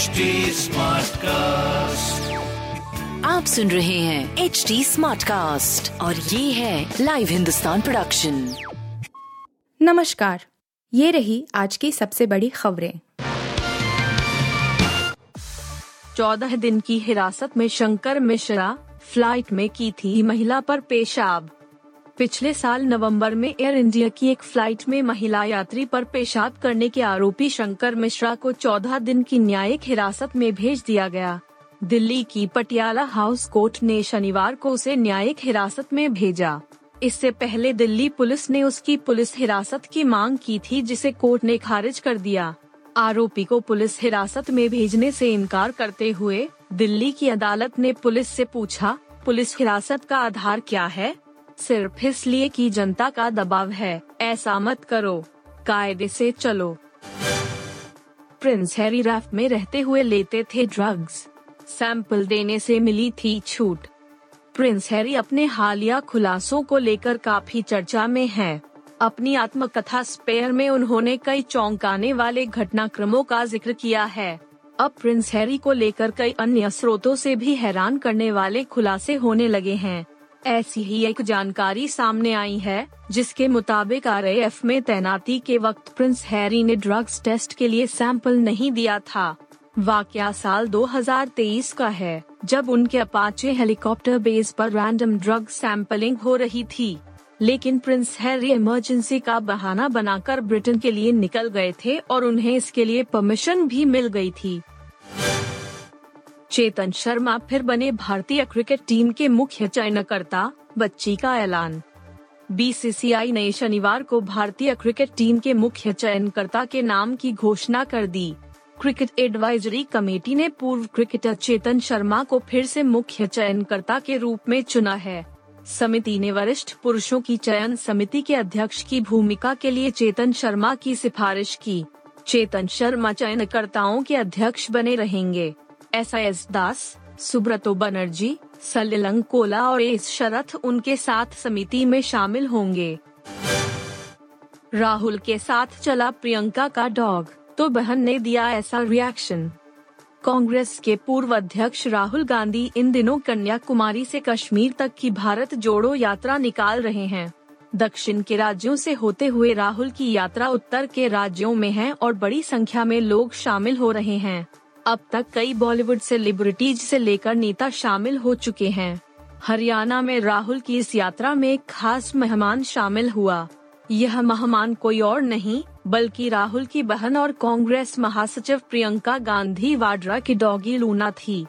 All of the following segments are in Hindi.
HD कास्ट आप सुन रहे हैं एच डी स्मार्ट कास्ट और ये है लाइव हिंदुस्तान प्रोडक्शन नमस्कार ये रही आज की सबसे बड़ी खबरें। चौदह दिन की हिरासत में शंकर मिश्रा फ़्लाइट में की थी महिला पर पेशाब। पिछले साल नवंबर में एयर इंडिया की एक फ़्लाइट में महिला यात्री पर पेशाब करने के आरोपी शंकर मिश्रा को 14 दिन की न्यायिक हिरासत में भेज दिया गया। दिल्ली की पटियाला हाउस कोर्ट ने शनिवार को उसे न्यायिक हिरासत में भेजा। इससे पहले दिल्ली पुलिस ने उसकी पुलिस हिरासत की मांग की थी, जिसे कोर्ट ने खारिज कर दिया। आरोपी को पुलिस हिरासत में भेजने से इनकार करते हुए दिल्ली की अदालत ने पुलिस से पूछा, पुलिस हिरासत का आधार क्या है? सिर्फ़ इसलिए कि जनता का दबाव है, ऐसा मत करो। कायदे से चलो। प्रिंस हैरी रैफ में रहते हुए लेते थे ड्रग्स। सैंपल देने से मिली थी छूट। प्रिंस हैरी अपने हालिया खुलासों को लेकर काफ़ी चर्चा में हैं। अपनी आत्मकथा स्पेयर में उन्होंने कई चौंकाने वाले घटनाक्रमों का ज़िक्र किया है। अब प्रिंस हैरी को लेकर कई अन्य स्रोतों से भी हैरान करने वाले खुलासे होने लगे हैं। ऐसी ही एक जानकारी सामने आई है, जिसके मुताबिक आर में तैनाती के वक्त प्रिंस हैरी ने ड्रग्स टेस्ट के लिए सैंपल नहीं दिया था। वाकया साल 2023 का है, जब उनके अपाचे हेलीकॉप्टर बेस पर रैंडम ड्रग सैंपलिंग हो रही थी। लेकिन प्रिंस हैरी इमरजेंसी का बहाना बनाकर ब्रिटेन के लिए निकल गए थे और उन्हें इसके लिए परमिशन भी मिल गई थी। चेतन शर्मा फिर बने भारतीय क्रिकेट टीम के मुख्य चयनकर्ता, बच्ची का ऐलान। बीसीसीआई ने शनिवार को भारतीय क्रिकेट टीम के मुख्य चयनकर्ता के नाम की घोषणा कर दी। क्रिकेट एडवाइजरी कमेटी ने पूर्व क्रिकेटर चेतन शर्मा को फिर से मुख्य चयनकर्ता के रूप में चुना है। समिति ने वरिष्ठ पुरुषों की चयन समिति के अध्यक्ष की भूमिका के लिए चेतन शर्मा की सिफारिश की। चेतन शर्मा चयनकर्ताओं के अध्यक्ष बने रहेंगे। एस एस दास सुब्रतो बनर्जी सलिलंग कोला और एस शरथ उनके साथ समिति में शामिल होंगे। राहुल के साथ चला प्रियंका का डॉग तो बहन ने दिया ऐसा रिएक्शन कांग्रेस के पूर्व अध्यक्ष राहुल गांधी इन दिनों कन्याकुमारी से कश्मीर तक की भारत जोड़ो यात्रा निकाल रहे हैं। दक्षिण के राज्यों से होते हुए राहुल की यात्रा उत्तर के राज्यों में है और बड़ी संख्या में लोग शामिल हो रहे हैं। अब तक कई बॉलीवुड सेलिब्रिटीज से लेकर नेता शामिल हो चुके हैं। हरियाणा में राहुल की इस यात्रा में एक खास मेहमान शामिल हुआ। यह मेहमान कोई और नहीं, बल्कि राहुल की बहन और कांग्रेस महासचिव प्रियंका गांधी वाड्रा की डॉगी लूना थी।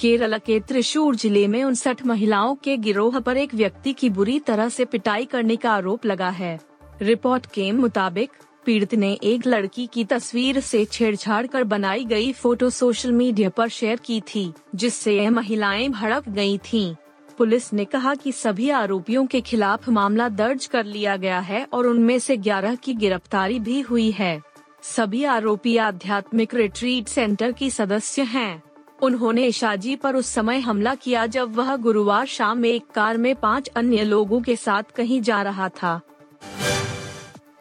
केरल के त्रिशूर ज़िले में उनसठ महिलाओं के गिरोह पर एक व्यक्ति की बुरी तरह से पिटाई करने का आरोप लगा है। रिपोर्ट के मुताबिक पीड़ित ने एक लड़की की तस्वीर से छेड़छाड़ कर बनाई गई फ़ोटो सोशल मीडिया पर शेयर की थी, जिससे यह महिलाएँ भड़क गई थीं। पुलिस ने कहा कि सभी आरोपियों के खिलाफ मामला दर्ज कर लिया गया है और उनमें से 11 की गिरफ्तारी भी हुई है। सभी आरोपी आध्यात्मिक रिट्रीट सेंटर की सदस्य हैं। उन्होंने शाजी पर उस समय हमला किया जब वह गुरुवार शाम एक कार में पाँच अन्य लोगों के साथ कहीं जा रहा था।